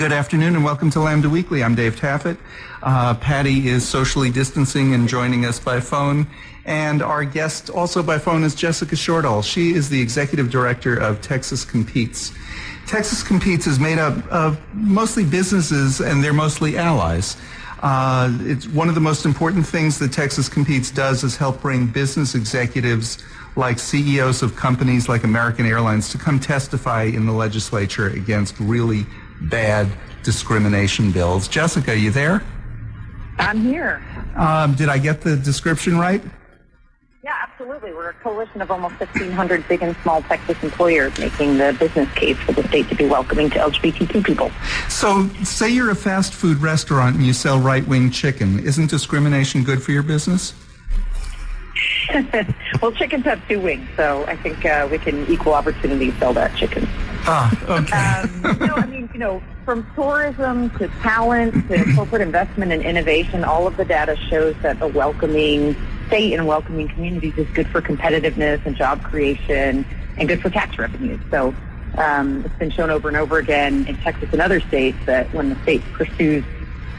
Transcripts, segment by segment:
Good afternoon and welcome to Lambda Weekly. I'm Dave Taffet. Uh, Patty is socially distancing and joining us by phone. And our guest also by phone is Jessica Shortall. She is the executive director of Texas Competes. Texas Competes is made up of mostly businesses and they're mostly allies. Uh, it's one of the most important things that Texas Competes does is help bring business executives like CEOs of companies like American Airlines to come testify in the legislature against really bad discrimination bills. Jessica, you there? I'm here. Um, did I get the description right? Yeah, absolutely. We're a coalition of almost 1,500 big and small Texas employers making the business case for the state to be welcoming to LGBTQ people. So, say you're a fast food restaurant and you sell right wing chicken. Isn't discrimination good for your business? well, chickens have two wings, so I think uh, we can equal opportunity sell that chicken. Ah, okay. Um, no, I mean, you know, from tourism to talent to corporate investment and innovation, all of the data shows that a welcoming state and welcoming communities is good for competitiveness and job creation and good for tax revenues. So um, it's been shown over and over again in Texas and other states that when the state pursues,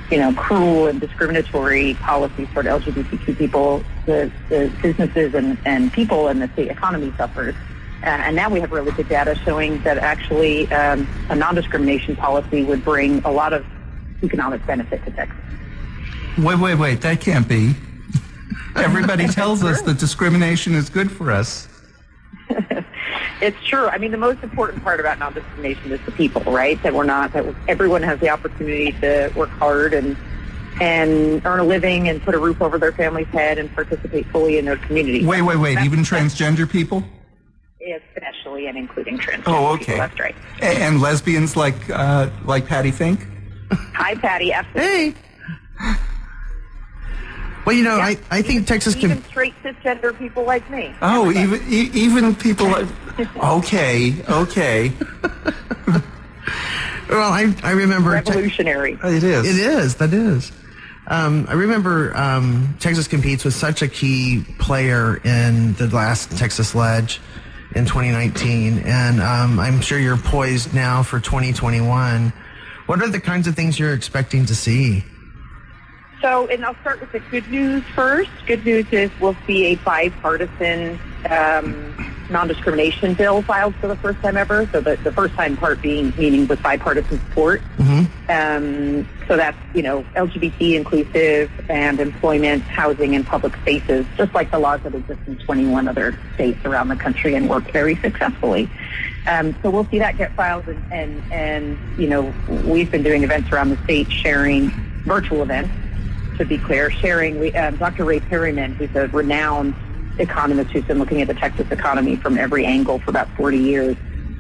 you know, cruel and discriminatory policies toward LGBTQ people, the, the businesses and, and people and the state economy suffers. Uh, and now we have really good data showing that actually um, a non-discrimination policy would bring a lot of economic benefit to Texas. Wait, wait, wait. That can't be. Everybody tells us that discrimination is good for us. it's true. I mean, the most important part about non-discrimination is the people, right? That we're not that everyone has the opportunity to work hard and and earn a living and put a roof over their family's head and participate fully in their community. Wait, wait, wait. Even transgender people? Especially and including transgender Oh, okay. people. That's right. A- And lesbians like uh, like Patty Fink? Hi, Patty. Absolutely. Hey. Well, you know, I, I think Texas can Even straight cisgender people like me. Oh, even e- even people like. Okay, okay. Well, I I remember. Te- Revolutionary. It is. it is. That is. Um, I remember um, Texas competes was such a key player in the last Texas Lege in 2019, and um, I'm sure you're poised now for 2021. What are the kinds of things you're expecting to see? So, and I'll start with the good news first. Good news is we'll see a bipartisan um, non-discrimination bill filed for the first time ever. So the, the first time part being meaning with bipartisan support. Um, so that's, you know, LGBT inclusive and employment, housing, and public spaces, just like the laws that exist in 21 other states around the country and work very successfully. Um, so we'll see that get filed and, and, and, you know, we've been doing events around the state sharing virtual events to be clear, sharing. We, um, Dr. Ray Perryman, who's a renowned economist who's been looking at the Texas economy from every angle for about 40 years,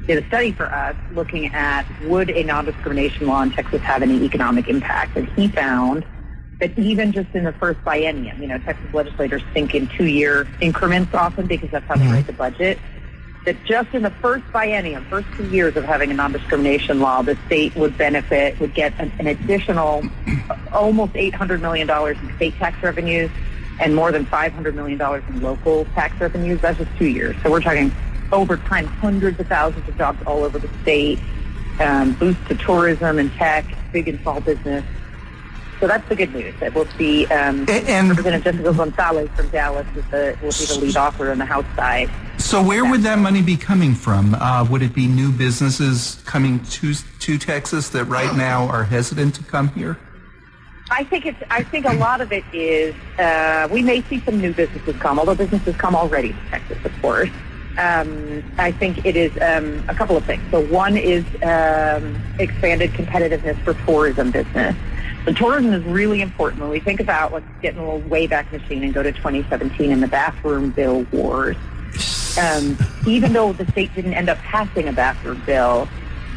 did a study for us looking at would a non-discrimination law in Texas have any economic impact, and he found that even just in the first biennium, you know, Texas legislators think in two-year increments often because that's how they write the budget. That just in the first biennium, first two years of having a non-discrimination law, the state would benefit, would get an, an additional almost $800 million in state tax revenues and more than $500 million in local tax revenues. That's just two years. So we're talking over time, hundreds of thousands of jobs all over the state, um, boost to tourism and tech, big and small business. So that's the good news that we'll see. Um, A- and- Representative Jessica Gonzalez from Dallas is the, will be the lead author on the House side. So where would that money be coming from? Uh, would it be new businesses coming to to Texas that right now are hesitant to come here? I think it's. I think a lot of it is. Uh, we may see some new businesses come, although businesses come already to Texas, of course. Um, I think it is um, a couple of things. So one is um, expanded competitiveness for tourism business. So tourism is really important when we think about let's get in a little way back machine and go to 2017 and the bathroom bill wars. Um, even though the state didn't end up passing a bathroom bill,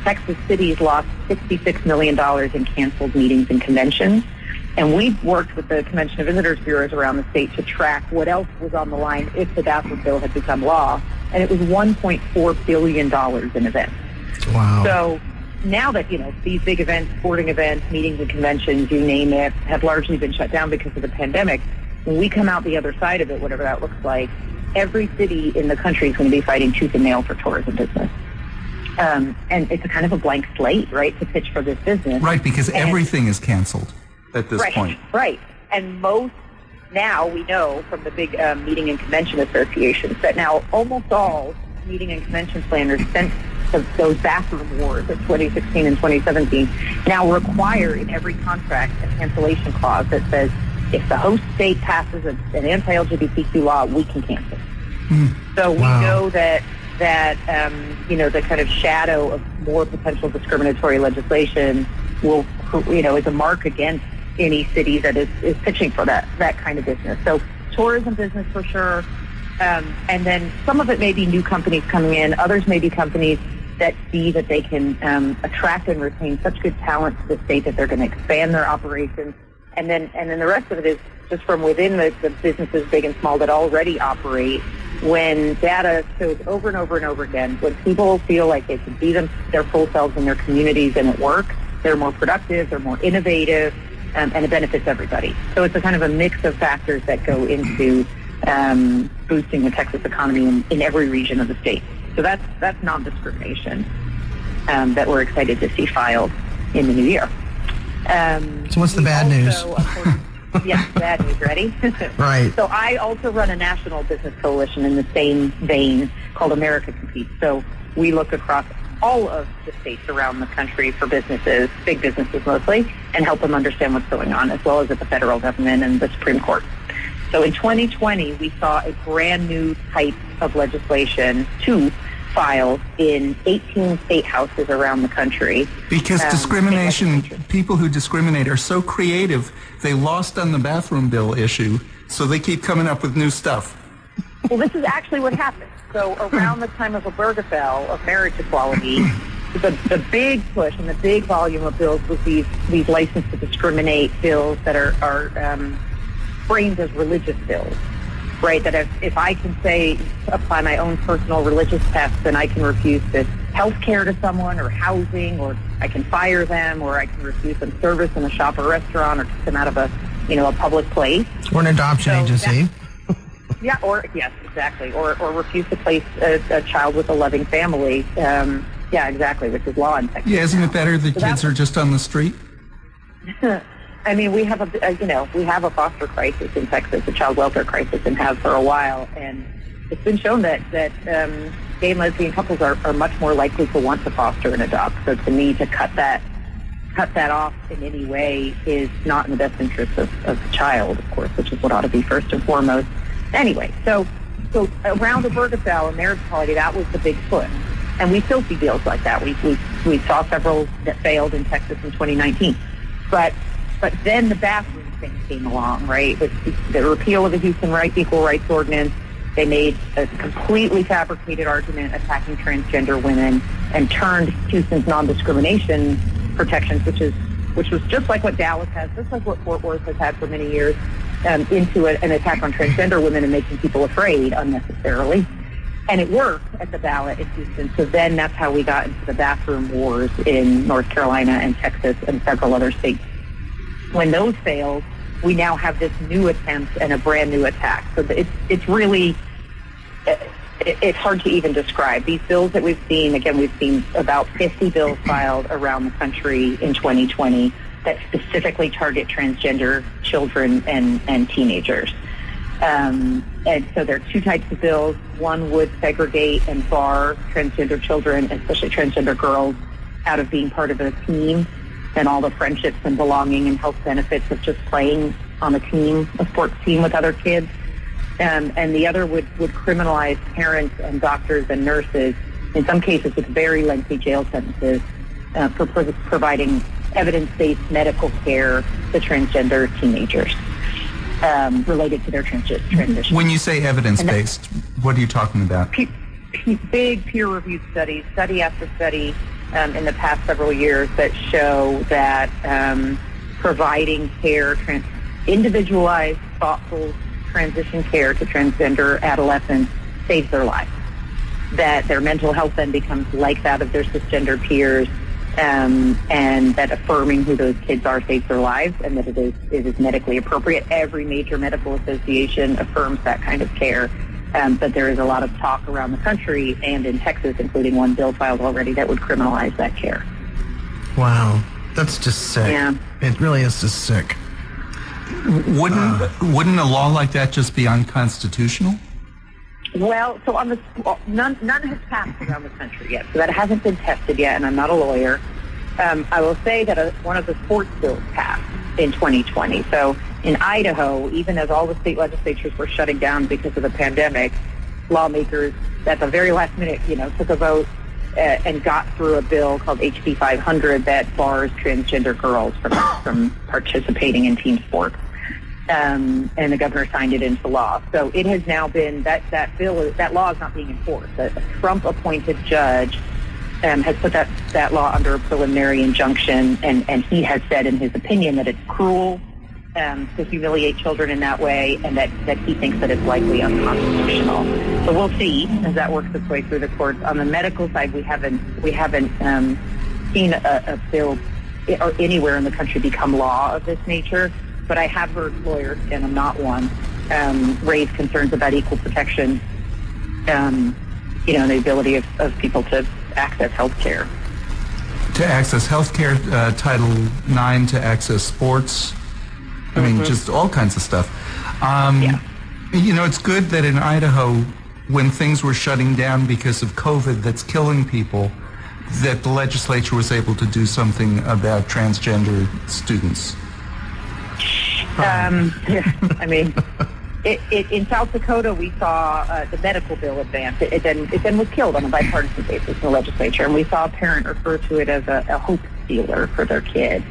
Texas cities lost $66 million in canceled meetings and conventions. And we've worked with the Convention and Visitors Bureaus around the state to track what else was on the line if the bathroom bill had become law. And it was $1.4 billion in events. Wow. So now that, you know, these big events, sporting events, meetings and conventions, you name it, have largely been shut down because of the pandemic, when we come out the other side of it, whatever that looks like, every city in the country is going to be fighting tooth and nail for tourism business. Um, and it's a kind of a blank slate, right, to pitch for this business. Right, because And- everything is canceled at this right, point. Right. And most now we know from the big um, meeting and convention associations that now almost all meeting and convention planners since those bathroom wars of 2016 and 2017 now require in every contract a cancellation clause that says if the host state passes a, an anti-LGBTQ law, we can cancel. So we Wow. know that that um, you know the kind of shadow of more potential discriminatory legislation will you know is a mark against any city that is, is pitching for that that kind of business. So tourism business for sure, um, and then some of it may be new companies coming in. Others may be companies that see that they can um, attract and retain such good talent to the state that they're going to expand their operations. And then and then the rest of it is just from within the, the businesses, big and small, that already operate. When data shows over and over and over again, when people feel like they can be them, their full selves in their communities and at work, they're more productive, they're more innovative, um, and it benefits everybody. So it's a kind of a mix of factors that go into um, boosting the Texas economy in, in every region of the state. So that's that's non-discrimination um, that we're excited to see filed in the new year. Um, So what's the bad news? also, yes, bad news. Ready? Right. So I also run a national business coalition in the same vein called America Competes. So we look across all of the states around the country for businesses, big businesses mostly, and help them understand what's going on, as well as at the federal government and the Supreme Court. So in 2020, we saw a brand new type of legislation, two filed in 18 state houses around the country. Because Um, discrimination, people who discriminate are so creative, they lost on the bathroom bill issue, so they keep coming up with new stuff. Well, this is actually what happened. So around the time of Obergefell of marriage equality, the, the big push and the big volume of bills was these these license to discriminate bills that are are um, framed as religious bills, right? That if, if I can say apply my own personal religious test, then I can refuse this health care to someone or housing, or I can fire them, or I can refuse them service in a shop or restaurant, or kick them out of a you know a public place. We're an adoption So agency. Yeah, or yes, exactly, or or refuse to place a, a child with a loving family. Um, yeah, exactly, which is law in Texas. Yeah, isn't it better that So that- kids are just on the street? I mean, we have a, uh, you know, we have a foster crisis in Texas, a child welfare crisis, and have for a while. And it's been shown that that um, gay and lesbian couples are, are much more likely to want to foster and adopt. So to me, to cut that cut that off in any way is not in the best interest of, of the child, of course, which is what ought to be first and foremost. Anyway, so so around the Obergefell and marriage equality, that was the big foot. And we still see deals like that. We, we, we saw several that failed in Texas in 2019. But but then the bathroom thing came along, right? With the repeal of the Houston right, Equal Rights Ordinance. They made a completely fabricated argument attacking transgender women and turned Houston's non-discrimination protections, which is which was just like what Dallas has, just like what Fort Worth has had for many years, um, into a, an attack on transgender women and making people afraid unnecessarily. And it worked at the ballot in Houston. So then that's how we got into the bathroom wars in North Carolina and Texas and several other states. When those failed, we now have this new attempt and a brand new attack. So it's it's really it's hard to even describe. These bills that we've seen, again, we've seen about 50 bills filed around the country in 2020 that specifically target transgender children and, and teenagers. Um, and so there are two types of bills. One would segregate and bar transgender children, especially transgender girls, out of being part of a team and all the friendships and belonging and health benefits of just playing on a team, a sports team with other kids. Um, and the other would, would criminalize parents and doctors and nurses, in some cases with very lengthy jail sentences, uh, for pro- providing evidence-based medical care to transgender teenagers um, related to their trans- transition. When you say evidence-based, what are you talking about? Pe- pe- big peer-reviewed studies, study after study um, in the past several years that show that um, providing care, trans- individualized, thoughtful transition care to transgender adolescents saves their lives. That their mental health then becomes like that of their cisgender peers, um, and that affirming who those kids are saves their lives, and that it is it is medically appropriate. Every major medical association affirms that kind of care. Um, but there is a lot of talk around the country and in Texas, including one bill filed already that would criminalize that care. Wow, that's just sick. Yeah. It really is just sick. Wouldn't wouldn't a law like that just be unconstitutional? Well, so on the well, none none has passed around the country yet, so that hasn't been tested yet, and I'm not a lawyer. Um, I will say that a, one of the sports bills passed in 2020. So in Idaho, even as all the state legislatures were shutting down because of the pandemic, lawmakers at the very last minute, you know, took a vote uh, and got through a bill called HB 500 that bars transgender girls from from participating in team sports. Um, and the governor signed it into law. So it has now been that that bill that law is not being enforced. A Trump-appointed judge um, has put that that law under a preliminary injunction, and and he has said in his opinion that it's cruel um, to humiliate children in that way, and that that he thinks that it's likely unconstitutional. So we'll see as that works its way through the courts. On the medical side, we haven't we haven't um, seen a, a bill or anywhere in the country become law of this nature but I have heard lawyers, and I'm not one, um, raise concerns about equal protection, um, you know, the ability of, of people to access health care. To access health care, uh, Title IX to access sports. I mean, just all kinds of stuff. Um, Yeah. You know, it's good that in Idaho, when things were shutting down because of COVID that's killing people, that the legislature was able to do something about transgender students. Um, I mean, it, it, in South Dakota, we saw uh, the medical bill advance. It, it then it then was killed on a bipartisan basis in the legislature, and we saw a parent refer to it as a, a hope stealer for their kid.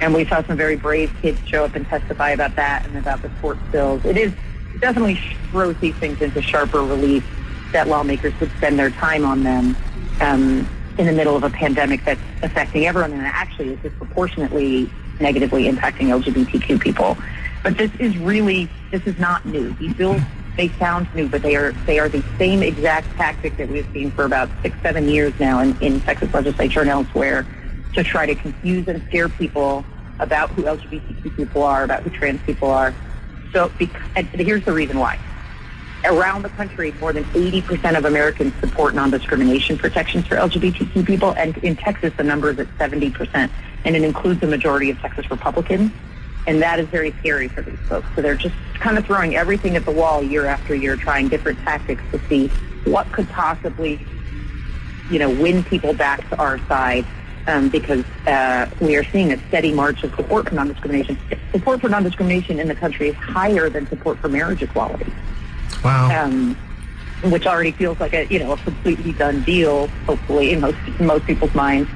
And we saw some very brave kids show up and testify about that and about the sports bills. It is it definitely throws these things into sharper relief that lawmakers would spend their time on them um, in the middle of a pandemic that's affecting everyone and actually is disproportionately negatively impacting LGBTQ people. But this is really, this is not new. These bills, they sound new, but they are they are the same exact tactic that we've seen for about six, seven years now in, in Texas legislature and elsewhere to try to confuse and scare people about who LGBTQ people are, about who trans people are. So, and here's the reason why. Around the country, more than 80% of Americans support non-discrimination protections for LGBTQ people, and in Texas, the number is at 70%, and it includes the majority of Texas Republicans, and that is very scary for these folks. So they're just kind of throwing everything at the wall year after year, trying different tactics to see what could possibly, you know, win people back to our side. Um, because uh, we are seeing a steady march of support for non-discrimination. Support for non-discrimination in the country is higher than support for marriage equality Wow. um, which already feels like a you know a completely done deal, hopefully in most in most people's minds.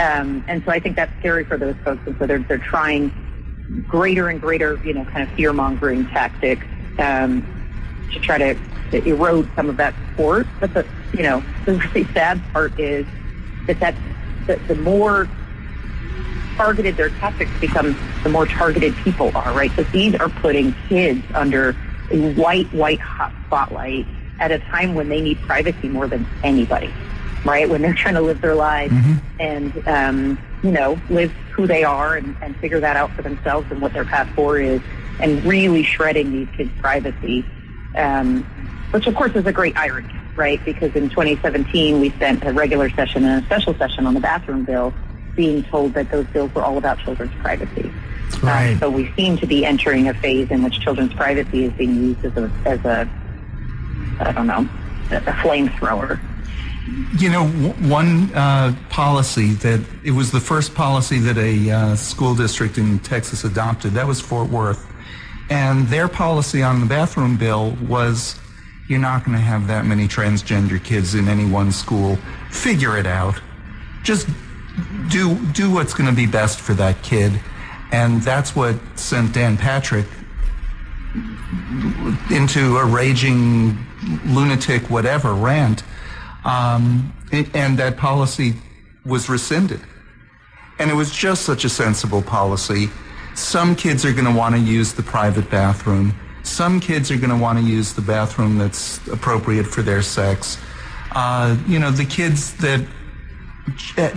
Um, and so I think that's scary for those folks, and so they're they're trying greater and greater you know kind of fear mongering tactics um, to try to, to erode some of that support. But the you know the really sad part is that that's the, the more targeted their tactics become, the more targeted people are, right? So these are putting kids under a white, white hot spotlight at a time when they need privacy more than anybody, right? When they're trying to live their lives and, um, you know, live who they are and, and figure that out for themselves and what their path forward is and really shredding these kids' privacy, um, which of course is a great irony, right? Because in 2017 we spent a regular session and a special session on the bathroom bill being told that those bills were all about children's privacy. Um, Right. so we seem to be entering a phase in which children's privacy is being used as a, as a I don't know, a a flamethrower. You know, w- one uh, policy that it was the first policy that a uh, school district in Texas adopted. That was Fort Worth, and their policy on the bathroom bill was you're not going to have that many transgender kids in any one school. Figure it out. Just do do what's going to be best for that kid, and that's what sent Dan Patrick into a raging lunatic whatever rant. Um, and that policy was rescinded. And it was just such a sensible policy. Some kids are going to want to use the private bathroom some kids are going to want to use the bathroom that's appropriate for their sex uh, you know the kids that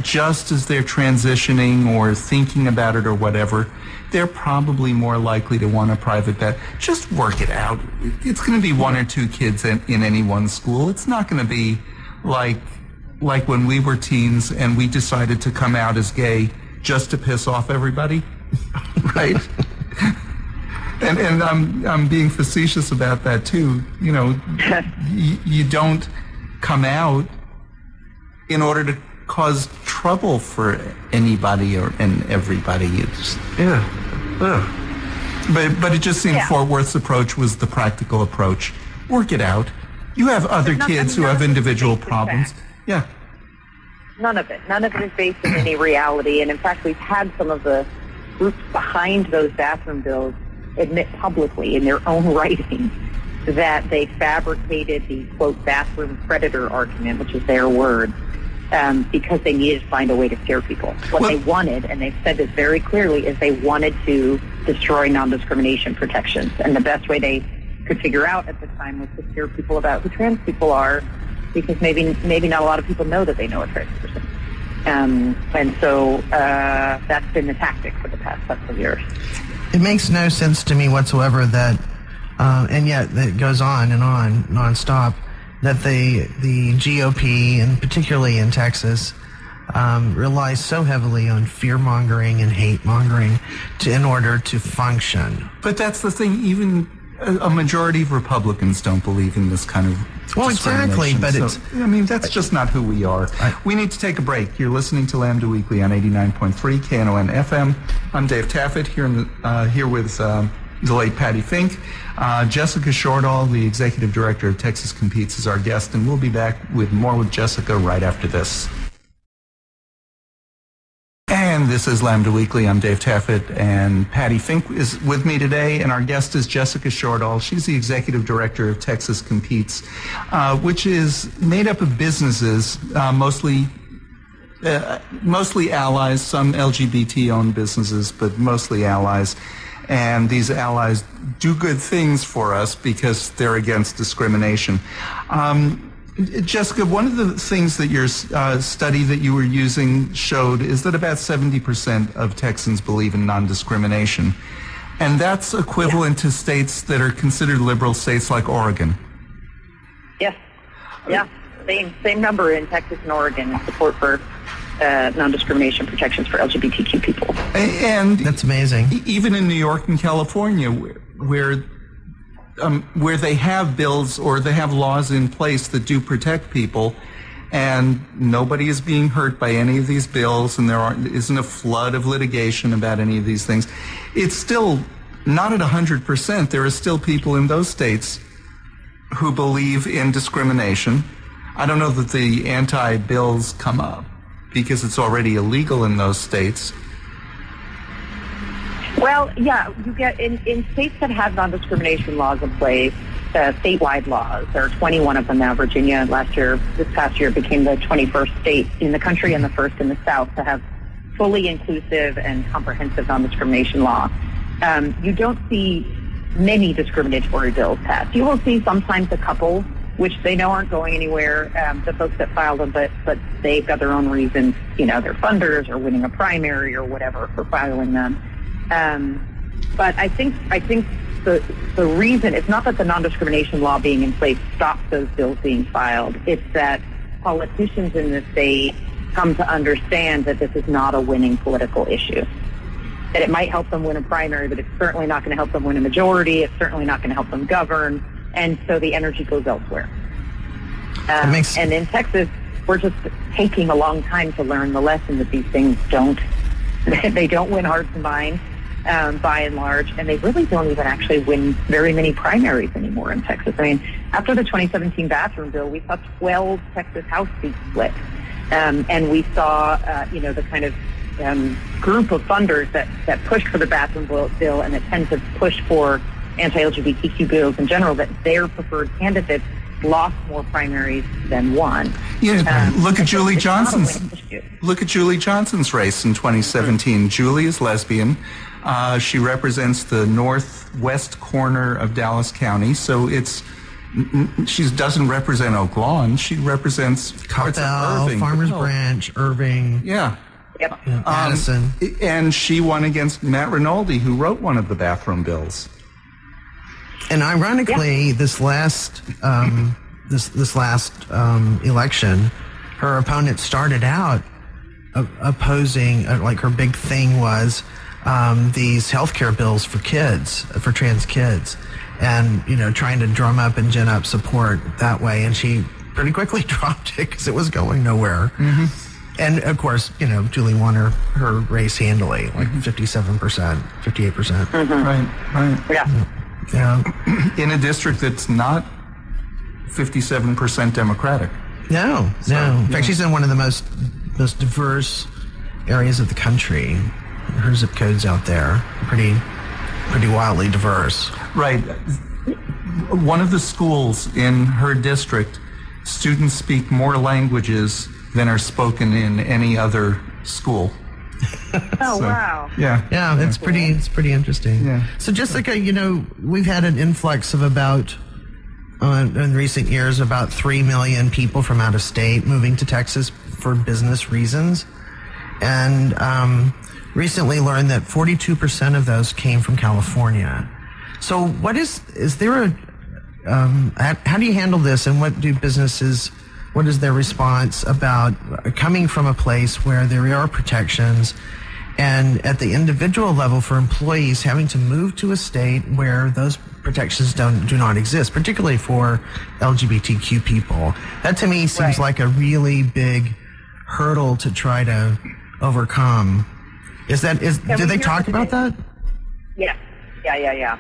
just as they're transitioning or thinking about it or whatever, they're probably more likely to want a private bet. Just work it out. It's going to be one or two kids in, in any one school. It's not going to be like like when we were teens and we decided to come out as gay just to piss off everybody, right? And and I'm I'm being facetious about that too. You know, you, you don't come out in order to cause trouble for anybody or and everybody. It's Yeah. Yeah. but but it just seemed Yeah. Fort Worth's approach was the practical approach. Work it out. You have other not- kids I who mean, have none of it's individual problems. fact. Yeah. None of it. None of it is based in any reality. And in fact, we've had some of the groups behind those bathroom bills admit publicly in their own writing that they fabricated the quote bathroom predator argument, which is their word, um, because they needed to find a way to scare people. What Well- they wanted, and they've said this very clearly, is they wanted to destroy non-discrimination protections. And the best way they could figure out at the time was to scare people about who trans people are, because maybe maybe not a lot of people know that they know a trans person. Um, and so uh, that's been the tactic for the past couple of years. It makes no sense to me whatsoever that, uh, and yet it goes on and on nonstop, that the the GOP and particularly in Texas um, relies so heavily on fear mongering and hate mongering in order to function. But that's the thing. Even a majority of Republicans don't believe in this kind of Well, exactly, but So, it's- I mean, that's just not who we are. I- we need to take a break. You're listening to Lambda Weekly on 89.3 KNON FM. I'm Dave Taffet here in the, uh, here with um, the late Patty Fink. Uh, Jessica Shortall, the executive director of Texas Competes, is our guest, and we'll be back with more with Jessica right after this. And this is Lambda Weekly. I'm Dave Taffet, and Patty Fink is with me today, and our guest is Jessica Shortall. She's the executive director of Texas Competes, uh, which is made up of businesses, uh, mostly uh, mostly allies, some LGBT-owned businesses, but mostly allies. And these allies do good things for us because they're against discrimination. Um, Jessica, one of the things that your uh, study that you were using showed is that about 70% of Texans believe in non-discrimination. And that's equivalent to states that are considered liberal states like Oregon. Yes. Yeah. Same same number in Texas and Oregon in support for uh, non-discrimination protections for LGBTQ people. And That's amazing. Even in New York and California, where where, um, where they have bills or they have laws in place that do protect people, and nobody is being hurt by any of these bills, and there aren't, isn't a flood of litigation about any of these things, it's still not at hundred percent. There are still people in those states who believe in discrimination. I don't know that the anti-bills come up because it's already illegal in those states. Well, yeah, you get in, in states that have non-discrimination laws in place, uh, statewide laws. There are 21 of them now. Virginia last year, this past year, became the 21st state in the country and the first in the South to have fully inclusive and comprehensive non-discrimination law. Um, you don't see many discriminatory bills passed. You will see sometimes a couple, which they know aren't going anywhere. Um, the folks that filed them, but but they've got their own reasons. You know, they're funders or winning a primary or whatever for filing them. Um, but I think I think the the reason it's not that the non-discrimination law being in place stops those bills being filed. It's that politicians in the state come to understand that this is not a winning political issue. That it might help them win a primary, but it's certainly not going to help them win a majority. It's certainly not going to help them govern, and so the energy goes elsewhere. Um, makes- and in Texas, we're just taking a long time to learn the lesson that these things don't they don't win hearts and minds um, by and large, and they really don't even actually win very many primaries anymore in Texas. I mean, after the 2017 bathroom bill, we saw 12 Texas House seats split, um, and we saw, uh, you know, the kind of um, group of funders that, that pushed for the bathroom bill, bill and that tend to push for anti-LGBTQ bills in general, that their preferred candidates lost more primaries than won. Yeah, Um, look at Julie it's not a Johnson's. Look at Julie Johnson's race in 2017. Julie is lesbian. Uh, she represents the northwest corner of Dallas County, so it's she doesn't represent Oak Lawn. She represents parts of Coppell, Irving. Farmers Oh, Branch, Irving, Yeah. Yep. you know, Addison. And she won against Matt Rinaldi, who wrote one of the bathroom bills. And ironically, this last um, this this last um, election, her opponent started out opposing, uh, like her big thing was um, these healthcare bills for kids, uh, for trans kids, and you know trying to drum up and gin up support that way. And she pretty quickly dropped it because it was going nowhere. Mm-hmm. And of course, you know, Julie won her, her race handily, like mm-hmm. 57%, 58%. Mm-hmm. Right, right. Yeah. Yeah. In a district that's not 57% Democratic. No, no. In yeah. fact, she's in one of the most most diverse areas of the country. Her zip code's out there, pretty pretty wildly diverse. Right. One of the schools in her district, students speak more languages than are spoken in any other school. Oh, So, wow. Yeah. Yeah, it's pretty it's pretty interesting. Yeah. So Jessica, you know, we've had an influx of about uh, in recent years about three million people from out of state moving to Texas for business reasons, and um, recently learned that 42 percent of those came from California. So, what is is there a um, how, how do you handle this, and what do businesses? What is their response about coming from a place where there are protections, and at the individual level for employees having to move to a state where those protections don't do not exist, particularly for LGBTQ people? That to me seems Right. like a really big hurdle to try to overcome. Is that is? Yeah, did they talk about that? Yeah, yeah, yeah, yeah.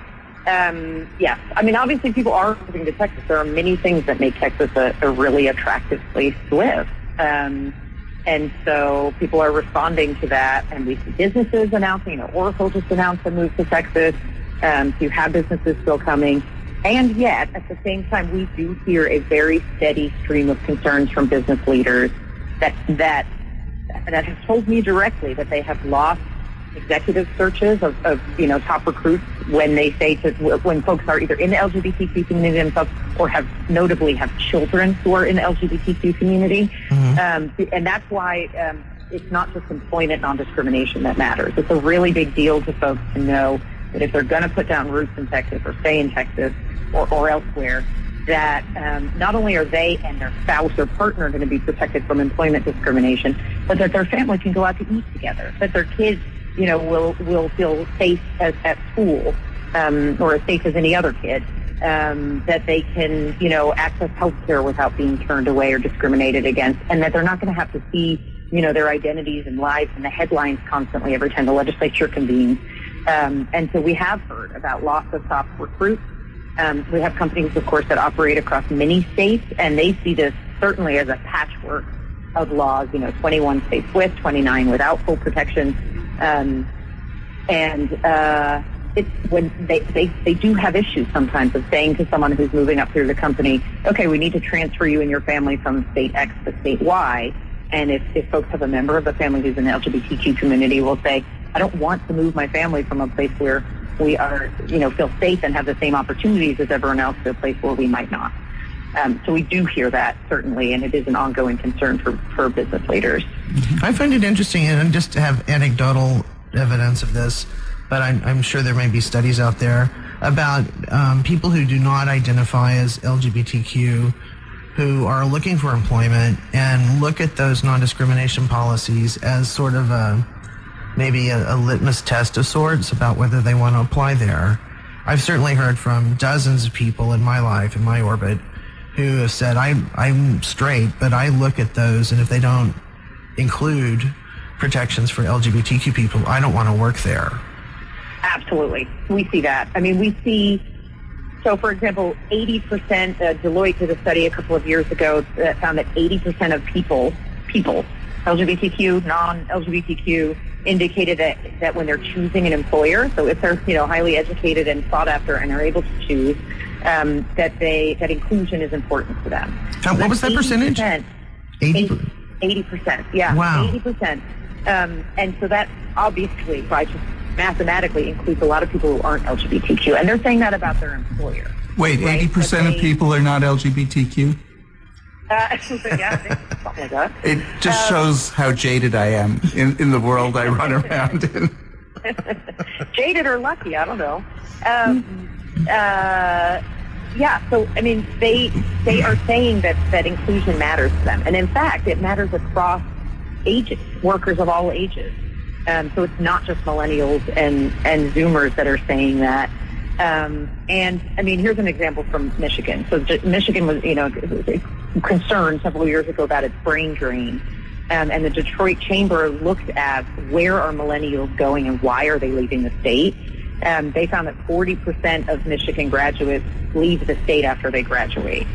Um, yes, I mean, obviously, people are moving to Texas. There are many things that make Texas a, a really attractive place to live, um, and so people are responding to that. And we see businesses announcing. You know, Oracle just announced a move to Texas. Um, so you have businesses still coming, and yet at the same time, we do hear a very steady stream of concerns from business leaders that that that have told me directly that they have lost executive searches of, of you know top recruits when they say to when folks are either in the LGBTQ community themselves or have notably have children who are in the LGBTQ community, um, and that's why um, it's not just employment non-discrimination that matters. It's a really big deal to folks to know that if they're going to put down roots in Texas or stay in Texas or, or elsewhere, that um, not only are they and their spouse or partner going to be protected from employment discrimination, but that their family can go out to eat together, that their kids, you know, will will feel safe as, at school um, or as safe as any other kid, um, that they can, you know, access health care without being turned away or discriminated against, and that they're not going to have to see, you know, their identities and lives in the headlines constantly every time the legislature convenes. Um, and so we have heard about loss of top recruits. Um, we have companies, of course, that operate across many states, and they see this certainly as a patchwork of laws. You know, 21 states with, 29 without full protection, um, and uh, it's when they, they they do have issues sometimes of saying to someone who's moving up through the company, okay, we need to transfer you and your family from state X to state Y. And if, if folks have a member of the family who's in the LGBTQ community, will say, I don't want to move my family from a place where we are, you know, feel safe and have the same opportunities as everyone else to a place where we might not. Um, so we do hear that certainly, and it is an ongoing concern for, for business leaders. I find it interesting, and just to have anecdotal evidence of this, but I'm, I'm sure there may be studies out there about um, people who do not identify as LGBTQ who are looking for employment and look at those non-discrimination policies as sort of a maybe a, a litmus test of sorts about whether they want to apply there. I've certainly heard from dozens of people in my life, in my orbit, who have said, I'm, I'm straight, but I look at those, and if they don't include protections for LGBTQ people, I don't want to work there. Absolutely. We see that. I mean, we see, so for example, 80%, uh, Deloitte did a study a couple of years ago that found that 80% of people, people, LGBTQ, non-LGBTQ, indicated that, that when they're choosing an employer, so if they're, you know, highly educated and sought after and are able to choose, um, that they, that inclusion is important to them. How- what was that percentage? 80%. 80 percent, yeah, Wow. eighty percent. Um, and so that obviously, by just mathematically includes a lot of people who aren't LGBTQ, and they're saying that about their employer. Wait, Right, 80% but of people are not LGBTQ? Uh, yeah, something like that. It just Um, shows how jaded I am in, in the world I run around in. jaded or lucky, I don't know. Um, uh, yeah, so I mean, they they are saying that that inclusion matters to them, and in fact, it matters across ages, workers of all ages. Um, so it's not just millennials and and Zoomers that are saying that. Um, and I mean, here's an example from Michigan. So Michigan was, you know, concerned several years ago about its brain drain. Um, and the Detroit Chamber looked at where are millennials going and why are they leaving the state. Um, they found that 40% of Michigan graduates leave the state after they graduate.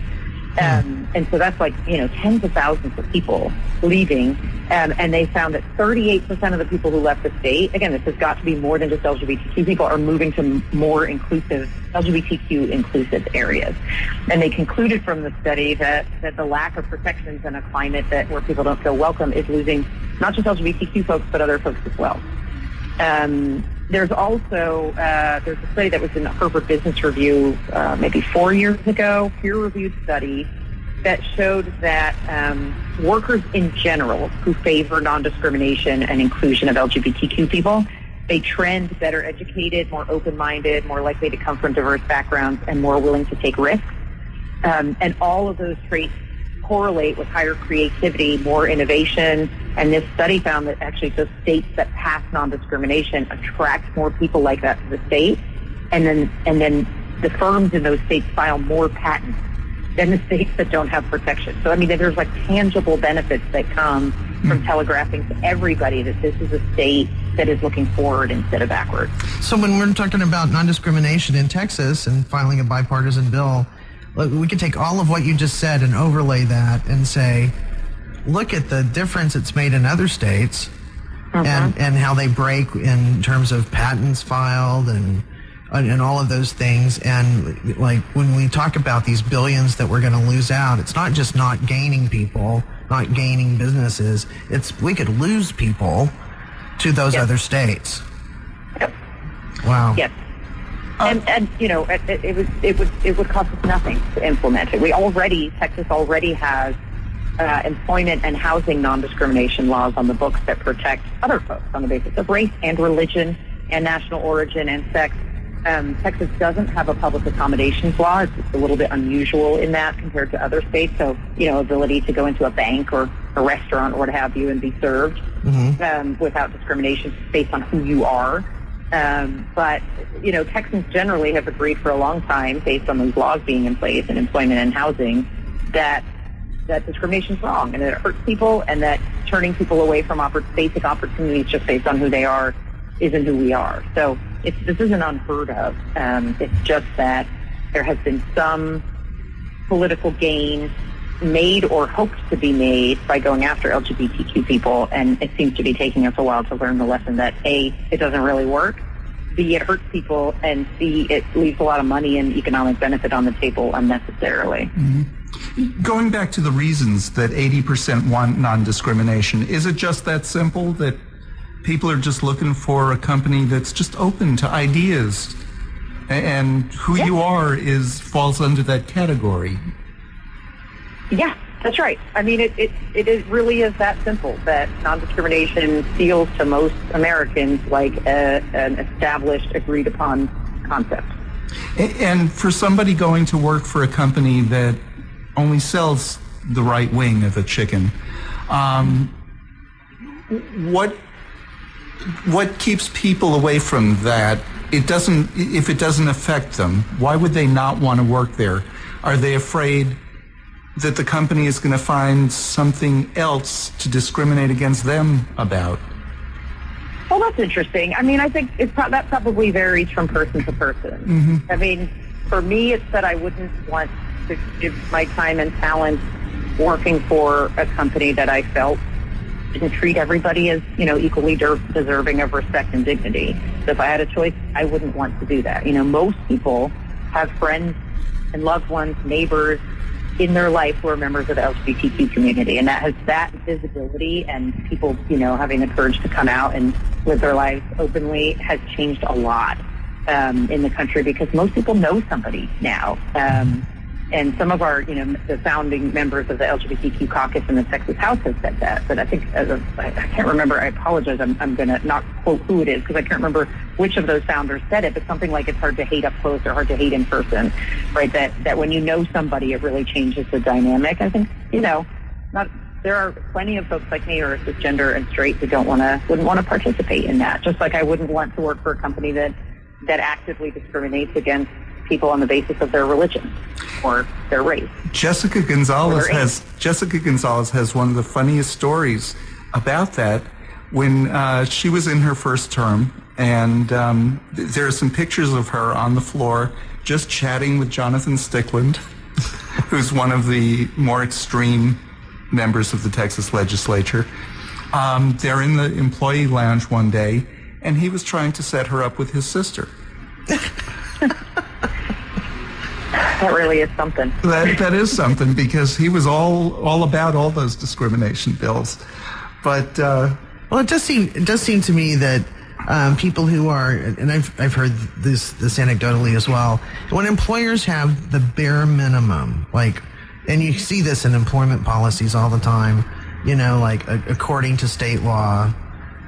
Um, and so that's like, you know, tens of thousands of people leaving. Um, and they found that 38% of the people who left the state, again, this has got to be more than just LGBTQ people, are moving to more inclusive, LGBTQ inclusive areas. And they concluded from the study that, that the lack of protections in a climate that where people don't feel welcome is losing not just LGBTQ folks, but other folks as well. Um, there's also uh, there's a study that was in the Harvard Business Review uh, maybe four years ago, peer-reviewed study that showed that um, workers in general who favor non-discrimination and inclusion of LGBTQ people, they trend better educated, more open-minded, more likely to come from diverse backgrounds, and more willing to take risks. Um, and all of those traits correlate with higher creativity, more innovation. And this study found that actually the states that pass non-discrimination attract more people like that to the state. And then, and then the firms in those states file more patents than the states that don't have protection. So, I mean, there's like tangible benefits that come from hmm. telegraphing to everybody that this is a state that is looking forward instead of backwards. So when we're talking about non-discrimination in Texas and filing a bipartisan bill, we could take all of what you just said and overlay that and say, look at the difference it's made in other states mm-hmm. and, and how they break in terms of patents filed and and all of those things. And like when we talk about these billions that we're going to lose out, it's not just not gaining people, not gaining businesses. It's we could lose people to those Yep. other states. Yep. Wow. Yes. And, and you know, it, it, it would it would it would cost us nothing to implement it. We already Texas already has uh, employment and housing non-discrimination laws on the books that protect other folks on the basis of race and religion and national origin and sex. Um, Texas doesn't have a public accommodations law. It's a little bit unusual in that compared to other states. So, you know, ability to go into a bank or a restaurant or what have you and be served um, without discrimination based on who you are. Um, but, you know, Texans generally have agreed for a long time, based on those laws being in place in employment and housing, that that discrimination is wrong and that it hurts people and that turning people away from oppor- basic opportunities just based on who they are isn't who we are. So it's, this isn't unheard of. Um, it's just that there has been some political gain made or hoped to be made by going after LGBTQ people, and it seems to be taking us a while to learn the lesson that A, it doesn't really work, B, it hurts people, and C, it leaves a lot of money and economic benefit on the table unnecessarily. Mm-hmm. Going back to the reasons that 80% want non-discrimination, is it just that simple that people are just looking for a company that's just open to ideas and who you are is falls under that category? Yeah, that's right. I mean, it, it, it is, really is that simple that non-discrimination feels to most Americans like a, an established, agreed upon concept. And for somebody going to work for a company that only sells the right wing of a chicken, um, what what keeps people away from that? It doesn't. If it doesn't affect them, why would they not want to work there? Are they afraid that the company is going to find something else to discriminate against them about? Well, that's interesting. I mean, I think it's pro- that probably varies from person to person. Mm-hmm. I mean, for me, it's that I wouldn't want to give my time and talent working for a company that I felt didn't treat everybody as you know equally der- deserving of respect and dignity. So if I had a choice, I wouldn't want to do that. You know, most people have friends and loved ones, neighbors, in their life who are members of the LGBTQ community, and that has that visibility and people, you know, having the courage to come out and live their lives openly has changed a lot um, in the country because most people know somebody now. Um, and some of our, you know, the founding members of the LGBTQ caucus in the Texas House have said that. But I think, a, I can't remember. I apologize. I'm, I'm going to not quote who it is because I can't remember which of those founders said it. But something like it's hard to hate up close or hard to hate in person, right? That that when you know somebody, it really changes the dynamic. I think, you know, not there are plenty of folks like me who are cisgender and straight who don't want to wouldn't want to participate in that. Just like I wouldn't want to work for a company that that actively discriminates against people on the basis of their religion or their race. Jessica Gonzalez has Jessica Gonzalez has one of the funniest stories about that when uh, she was in her first term, and um, th- there are some pictures of her on the floor just chatting with Jonathan Stickland, who's one of the more extreme members of the Texas legislature. Um, they're in the employee lounge one day, and he was trying to set her up with his sister. That really is something. That that is something because he was all all about all those discrimination bills, but uh, Well, it does seem it does seem to me that um, people who are, and I've I've heard this this anecdotally as well. When employers have the bare minimum, like, and you see this in employment policies all the time, you know, like a, according to state law,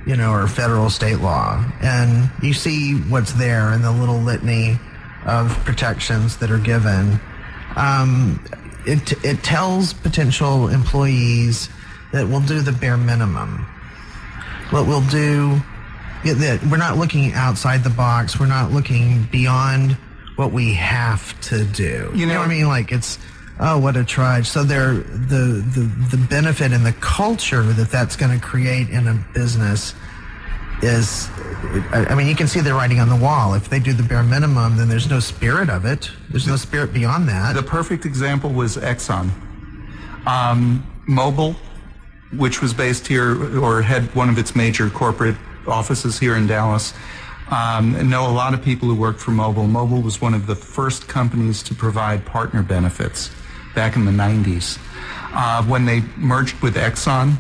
you know, or federal state law, and you see what's there in the little litany of protections that are given. Um, it it tells potential employees that we'll do the bare minimum. What we'll do that we're not looking outside the box. We're not looking beyond what we have to do. You know- what i mean? Like it's oh what a trudge. So there the the the benefit and the culture that that's going to create in a business is I I mean you can see the writing on the wall if they do the bare minimum then there's no spirit of it there's no spirit beyond that The perfect example was Exxon. Um, which was based here or had one of its major corporate offices here in Dallas. Um, and know a lot of people who worked for Mobil. Mobil was one of the first companies to provide partner benefits back in the 90s. Uh, when they merged with Exxon,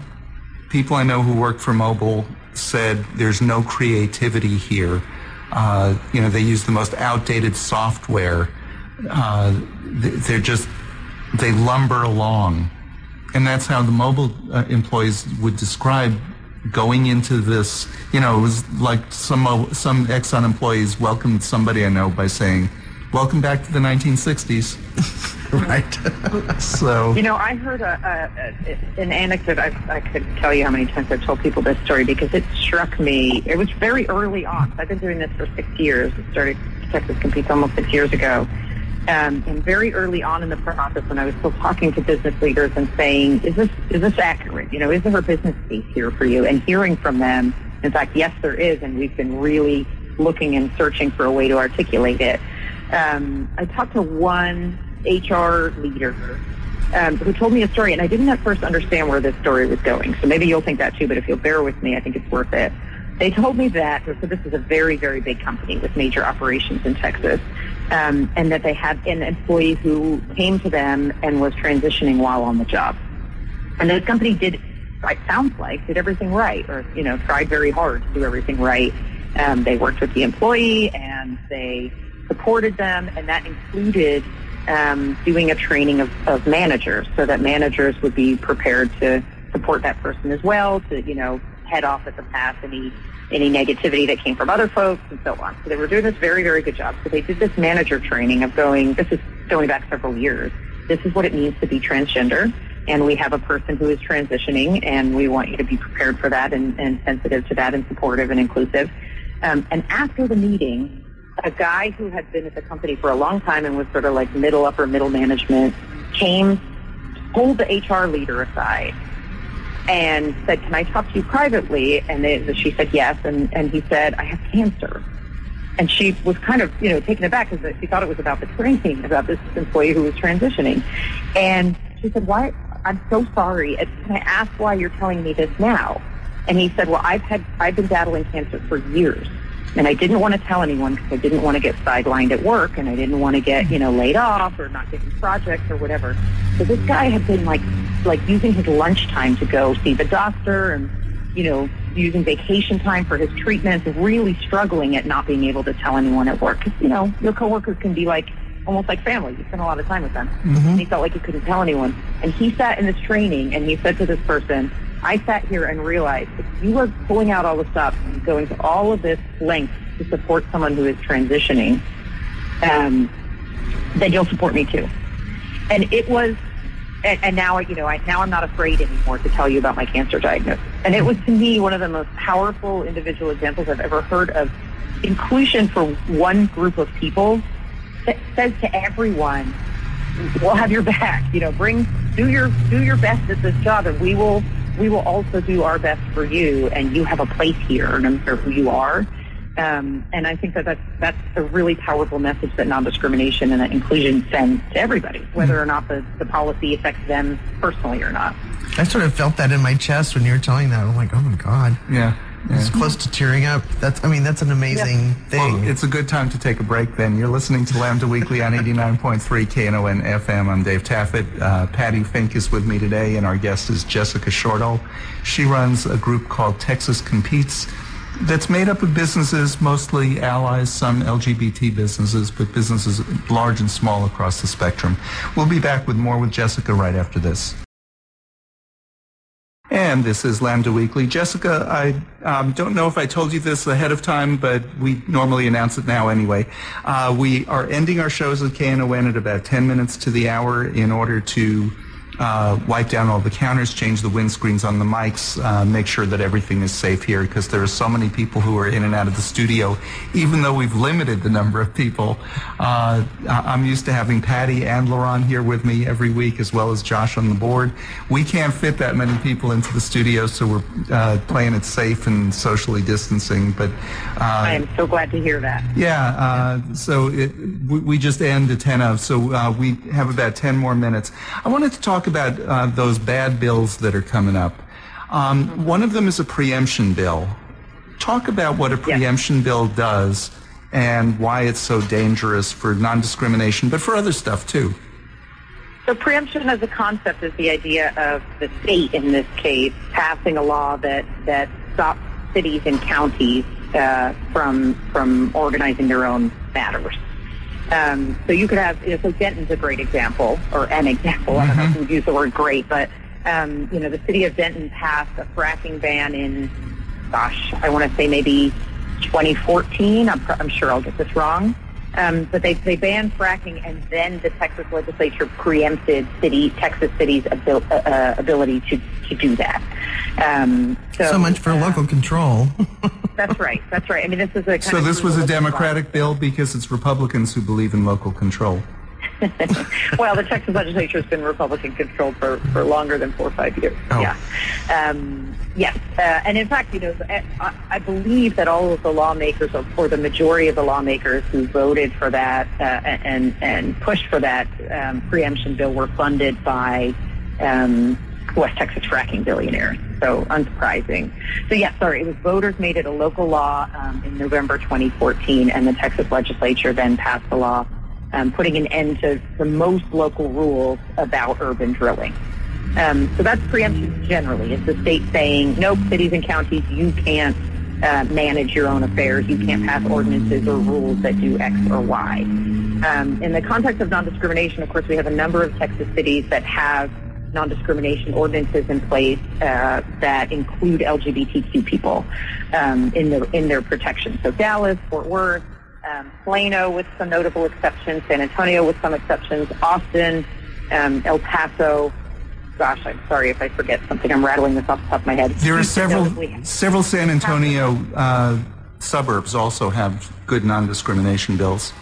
people I know who worked for Mobil said there's no creativity here. Uh, you know, they use the most outdated software. Uh, they're just, they lumber along. And that's how the Mobil uh, employees would describe going into this. You know, it was like some, some Exxon employees welcomed somebody I know by saying, welcome back to the 1960s. right So, You know, I heard a, a, a, an anecdote. I, I could tell you how many times I've told people this story because it struck me. It was very early on. I've been doing this for six years. It started Texas Competes almost six years ago. Um, and very early on in the process, when I was still talking to business leaders and saying, "Is this is this accurate? You know, is there a business case here for you?" And hearing from them, in fact, yes, there is, and we've been really looking and searching for a way to articulate it. Um, I talked to one HR leader um, who told me a story, and I didn't at first understand where this story was going. So maybe you'll think that too, but if you'll bear with me, I think it's worth it. They told me that, so this is a very, very big company with major operations in Texas, um, and that they had an employee who came to them and was transitioning while on the job. And this company did, it sounds like, did everything right, or, you know, tried very hard to do everything right. Um, they worked with the employee and they supported them, and that included um, doing a training of, of managers so that managers would be prepared to support that person as well, to, you know, head off at the pass any any negativity that came from other folks and so on. So they were doing this very, very good job. So they did this manager training of going, this is going back several years. This is what it means to be transgender. And we have a person who is transitioning and we want you to be prepared for that and, and sensitive to that and supportive and inclusive. Um, and after the meeting, a guy who had been at the company for a long time and was sort of like middle, upper middle management came, pulled the HR leader aside and said, "Can I talk to you privately?" And they, she said yes, and and he said, "I have cancer." And she was kind of, you know, taken aback because she thought it was about the training, about this employee who was transitioning. And she said, "Why? I'm so sorry. Can I ask why you're telling me this now?" And he said, "Well, I've had, I've been battling cancer for years, And I didn't want to tell anyone because I didn't want to get sidelined at work and I didn't want to get, you know, laid off or not getting projects or whatever. So this guy had been like, like using his lunchtime to go see the doctor and, you know, using vacation time for his treatments, really struggling at not being able to tell anyone at work. Because, you know, your coworkers can be like, almost like family. You spend a lot of time with them. Mm-hmm. And he felt like he couldn't tell anyone. And he sat in this training and he said to this person, I sat here and realized if you are pulling out all the stops and going to all of this length to support someone who is transitioning, um, then you'll support me too. And it was, and, and now you know, I, now I'm not afraid anymore to tell you about my cancer diagnosis. And it was to me one of the most powerful individual examples I've ever heard of inclusion for one group of people that says to everyone, we'll have your back. You know, bring do your do your best at this job, and we will we will also do our best for you. And you have a place here, no matter who you are. Um, and I think that that's, that's a really powerful message that non-discrimination and that inclusion sends to everybody, whether or not the, the policy affects them personally or not. I sort of felt that in my chest when you were telling that. I'm like, oh my god, Yeah. It's close to tearing up. That's, I mean, that's an amazing thing. Well, it's a good time to take a break then. You're listening to Lambda Weekly on 89.3 KNON FM. I'm Dave Taffet. Uh, Patty Fink is with me today, and our guest is Jessica Shortall. She runs a group called Texas Competes that's made up of businesses, mostly allies, some LGBT businesses, but businesses large and small across the spectrum. We'll be back with more with Jessica right after this. And this is Lambda Weekly. Jessica, I um, don't know if I told you this ahead of time, but we normally announce it now anyway. Uh, we are ending our shows at KNON at about 10 minutes to the hour in order to uh, wipe down all the counters, change the windscreens on the mics, uh, make sure that everything is safe here because there are so many people who are in and out of the studio. Even though we've limited the number of people, uh, I'm used to having Patty and Laurent here with me every week as well as Josh on the board. We can't fit that many people into the studio, so we're uh, playing it safe and socially distancing. But uh, I am so glad to hear that. yeah, uh, so it, we, we just end at 10 of, so uh, we have about 10 more minutes. I wanted to talk about uh, those bad bills that are coming up. Um, one of them is a preemption bill. Talk about what a preemption bill does and why it's so dangerous for non-discrimination, but for other stuff too. So preemption as a concept is the idea of the state, in this case, passing a law that, that stops cities and counties uh, from from organizing their own matters. Um, so you could have, you know, so Denton's a great example, or an example. I don't know if we'd use the word great, but um, you know, the city of Denton passed a fracking ban in, gosh, I want to say maybe 2014. I'm, pr- I'm sure I'll get this wrong. Um, but they, they banned fracking, and then the Texas legislature preempted city Texas cities' abil- uh, uh, ability to, to do that. Um, so, so much for uh, local control. That's right. That's right. I mean, this is a kind So of this was a brutal Democratic bill because it's Republicans who believe in local control. well, the Texas legislature has been Republican controlled for, for longer than four or five years. Oh. Yeah. Um, yes. Uh, and in fact, you know, I, I believe that all of the lawmakers, or, the majority of the lawmakers who voted for that uh, and, and pushed for that um, preemption bill were funded by um, West Texas fracking billionaires. So unsurprising. So yeah, sorry, it was voters made it a local law um, in November 2014, and the Texas legislature then passed the law um, putting an end to the most local rules about urban drilling. Um, so that's preemption generally. It's the state saying, nope, cities and counties, you can't uh, manage your own affairs. You can't pass ordinances or rules that do X or Y. Um, in the context of non-discrimination, of course, we have a number of Texas cities that have non-discrimination ordinances in place uh, that include LGBTQ people um, in their in their protection. So Dallas, Fort Worth, um, Plano with some notable exceptions, San Antonio with some exceptions, Austin, um, El Paso. Gosh, I'm sorry if I forget something. I'm rattling this off the top of my head. There are several several San Antonio uh, suburbs also have good non-discrimination bills.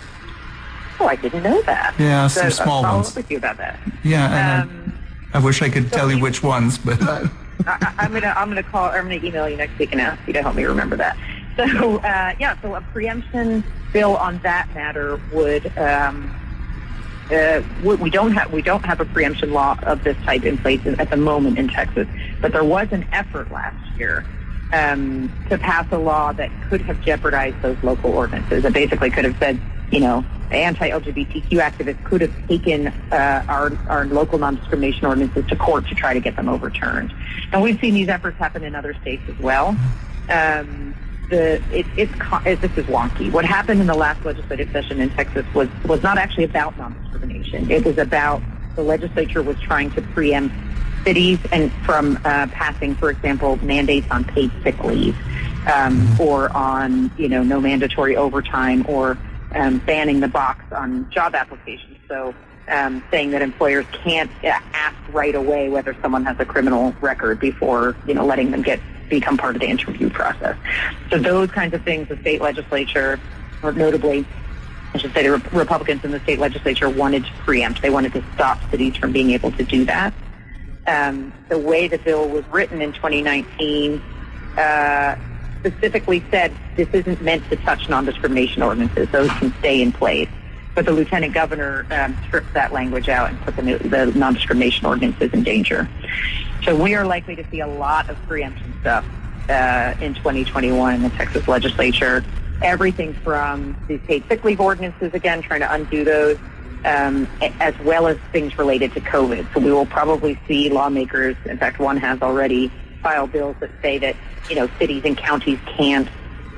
Oh, I didn't know that. Yeah, So some small I'll ones. with you about that. Yeah, and Um, I, I wish I could tell you which ones, but uh, I, I'm gonna I'm gonna call I'm gonna email you next week and ask you to help me remember that. So uh, yeah, so a preemption bill on that matter would um, uh, we don't have we don't have a preemption law of this type in place at the moment in Texas, but there was an effort last year um, to pass a law that could have jeopardized those local ordinances. It basically could have said, you know, anti-LGBTQ activists could have taken uh, our, our local non-discrimination ordinances to court to try to get them overturned. And we've seen these efforts happen in other states as well. Um, the, it, it's, it, this is wonky. What happened in the last legislative session in Texas was, was not actually about non-discrimination. It was about the legislature was trying to preempt cities and from uh, passing, for example, mandates on paid sick leave um, or on, you know, no mandatory overtime or um, banning the box on job applications. So um, saying that employers can't uh, ask right away whether someone has a criminal record before, you know, letting them get become part of the interview process. So those kinds of things, the state legislature, or notably, I should say the Republicans in the state legislature wanted to preempt. They wanted to stop cities from being able to do that. Um, the way the bill was written in 2019 uh, specifically said this isn't meant to touch non-discrimination ordinances. Those can stay in place. But the lieutenant governor um, stripped that language out and put the, the non-discrimination ordinances in danger. So we are likely to see a lot of preemption stuff uh, in 2021 in the Texas legislature. Everything from these paid sick leave ordinances, again, trying to undo those, um, as well as things related to COVID. So we will probably see lawmakers, in fact, one has already filed bills that say that, you know, cities and counties can't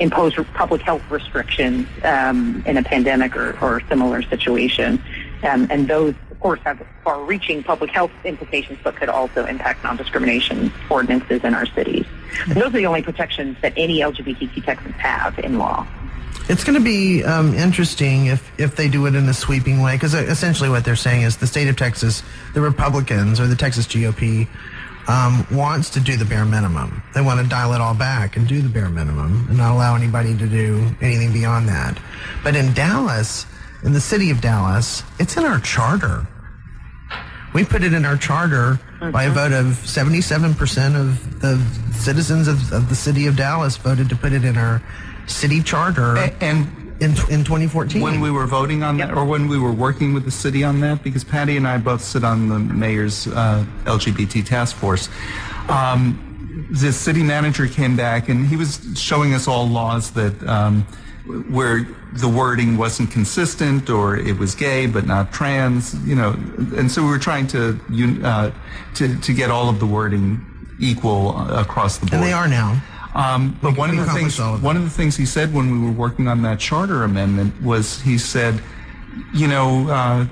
impose public health restrictions um, in a pandemic or, or similar situation. Um, and those, course, have far-reaching public health implications, but could also impact non-discrimination ordinances in our cities. Those are the only protections that any LGBTQ Texans have in law. It's going to be um, interesting if, if they do it in a sweeping way, because essentially what they're saying is the state of Texas, the Republicans or the Texas GOP, um, wants to do the bare minimum. They want to dial it all back and do the bare minimum and not allow anybody to do anything beyond that. But in Dallas, in the city of Dallas, it's in our charter. We put it in our charter mm-hmm. by a mm-hmm. vote of 77% of the citizens of, of, the city of Dallas voted to put it in our city charter. And, and in, in 2014. When we were voting on that, or when we were working with the city on that, because Patty and I both sit on the mayor's uh, LGBT task force. Um, the city manager came back and he was showing us all laws that um, where the wording wasn't consistent or it was gay but not trans, you know, and so we were trying to uh, to to get all of the wording equal across the board. And they are now. Um, but one of the things one of the things he said when we were working on that charter amendment was he said, you know. Uh,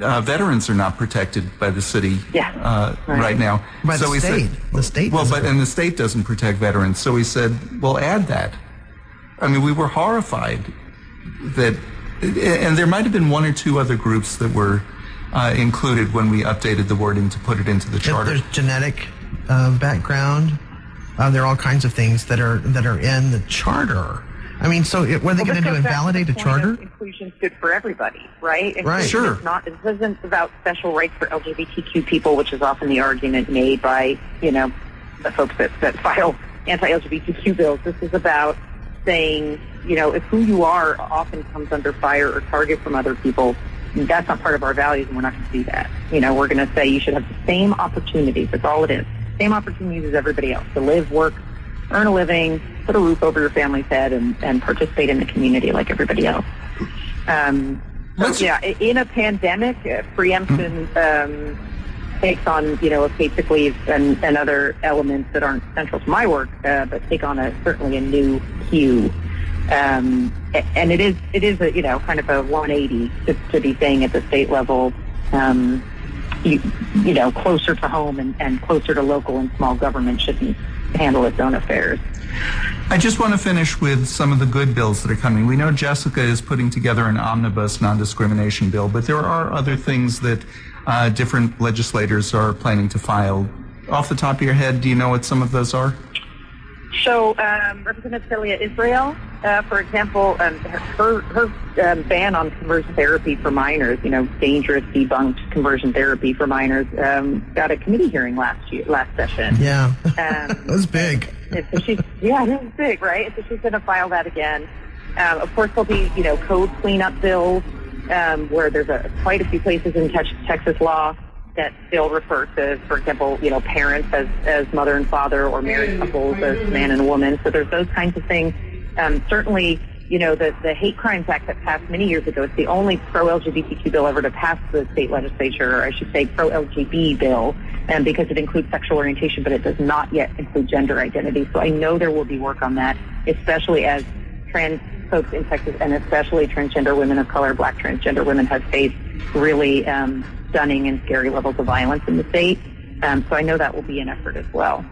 uh, veterans are not protected by the city yeah, uh, right. right. now. By so the state. Said, the state. Well, but and the state doesn't protect veterans. So he said, "Well, add that." I mean, we were horrified that, and there might have been one or two other groups that were uh, included when we updated the wording to put it into the charter. There's genetic uh, background. Uh, there are all kinds of things that are that are in the charter. I mean, so it, what are they well, going to do? Invalidate a charter? Inclusion is good for everybody, right? Inclusion right. Sure. It's not. It isn't about special rights for LGBTQ people, which is often the argument made by you know the folks that, that file anti-LGBTQ bills. This is about saying, you know, if who you are often comes under fire or target from other people, that's not part of our values, and we're not going to do that. You know, we're going to say you should have the same opportunities. That's all it is. Same opportunities as everybody else to live, work, earn a living, put a roof over your family's head, and, and participate in the community like everybody else. Um, so, yeah, in a pandemic, uh, preemption um, takes on, you know, paid leave and, and other elements that aren't central to my work, uh, but take on a certainly a new hue. Um, and it is it is a you know kind of a 180 to, to be saying at the state level, um, you, you know, closer to home and, and closer to local and small government shouldn't handle its own affairs. I just want to finish with some of the good bills that are coming. We know Jessica is putting together an omnibus non-discrimination bill, but there are other things that uh, different legislators are planning to file. Off the top of your head, do you know what some of those are? So, um, Representative Celia Israel, uh, for example, um, her, her um, ban on conversion therapy for minors, you know, dangerous debunked conversion therapy for minors, um, got a committee hearing last year, last session. Yeah, um, that was big. So she's, yeah, it was big, right? So she's going to file that again. Um, of course, there'll be, you know, code cleanup bills um, where there's a, quite a few places in Texas law that still refer to, for example, you know, parents as, as mother and father or married couples as man and woman. So there's those kinds of things. Um, certainly, you know, the, the Hate Crimes Act that passed many years ago, it's the only pro-LGBTQ bill ever to pass the state legislature, or I should say pro-LGB bill, um, because it includes sexual orientation, but it does not yet include gender identity. So I know there will be work on that, especially as trans folks in Texas and especially transgender women of color, black transgender women have faced really um, stunning and scary levels of violence in the state. Um, so I know that will be an effort as well.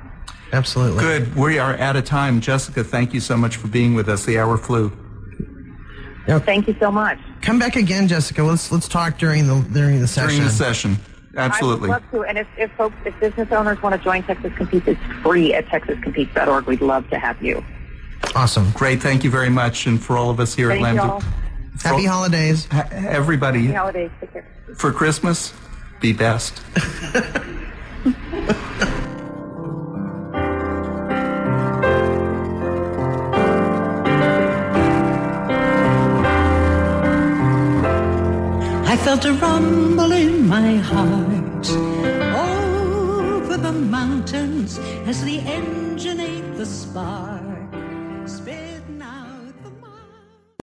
Absolutely. Good. We are out of time. Jessica, thank you so much for being with us. The hour flew. Thank you so much. Come back again, Jessica. Let's let's talk during the during the session. During the session. Absolutely. I would love to. And if, if folks, if business owners want to join Texas Competes, it's free at texascompetes.org. We'd love to have you. Awesome. Great. Thank you very much. And for all of us here Thank at you Lambda. all. Happy holidays. ha- everybody, Happy holidays. Take care. for Christmas, be best. I felt a rumble in my heart over the mountains as the engine ate the spark.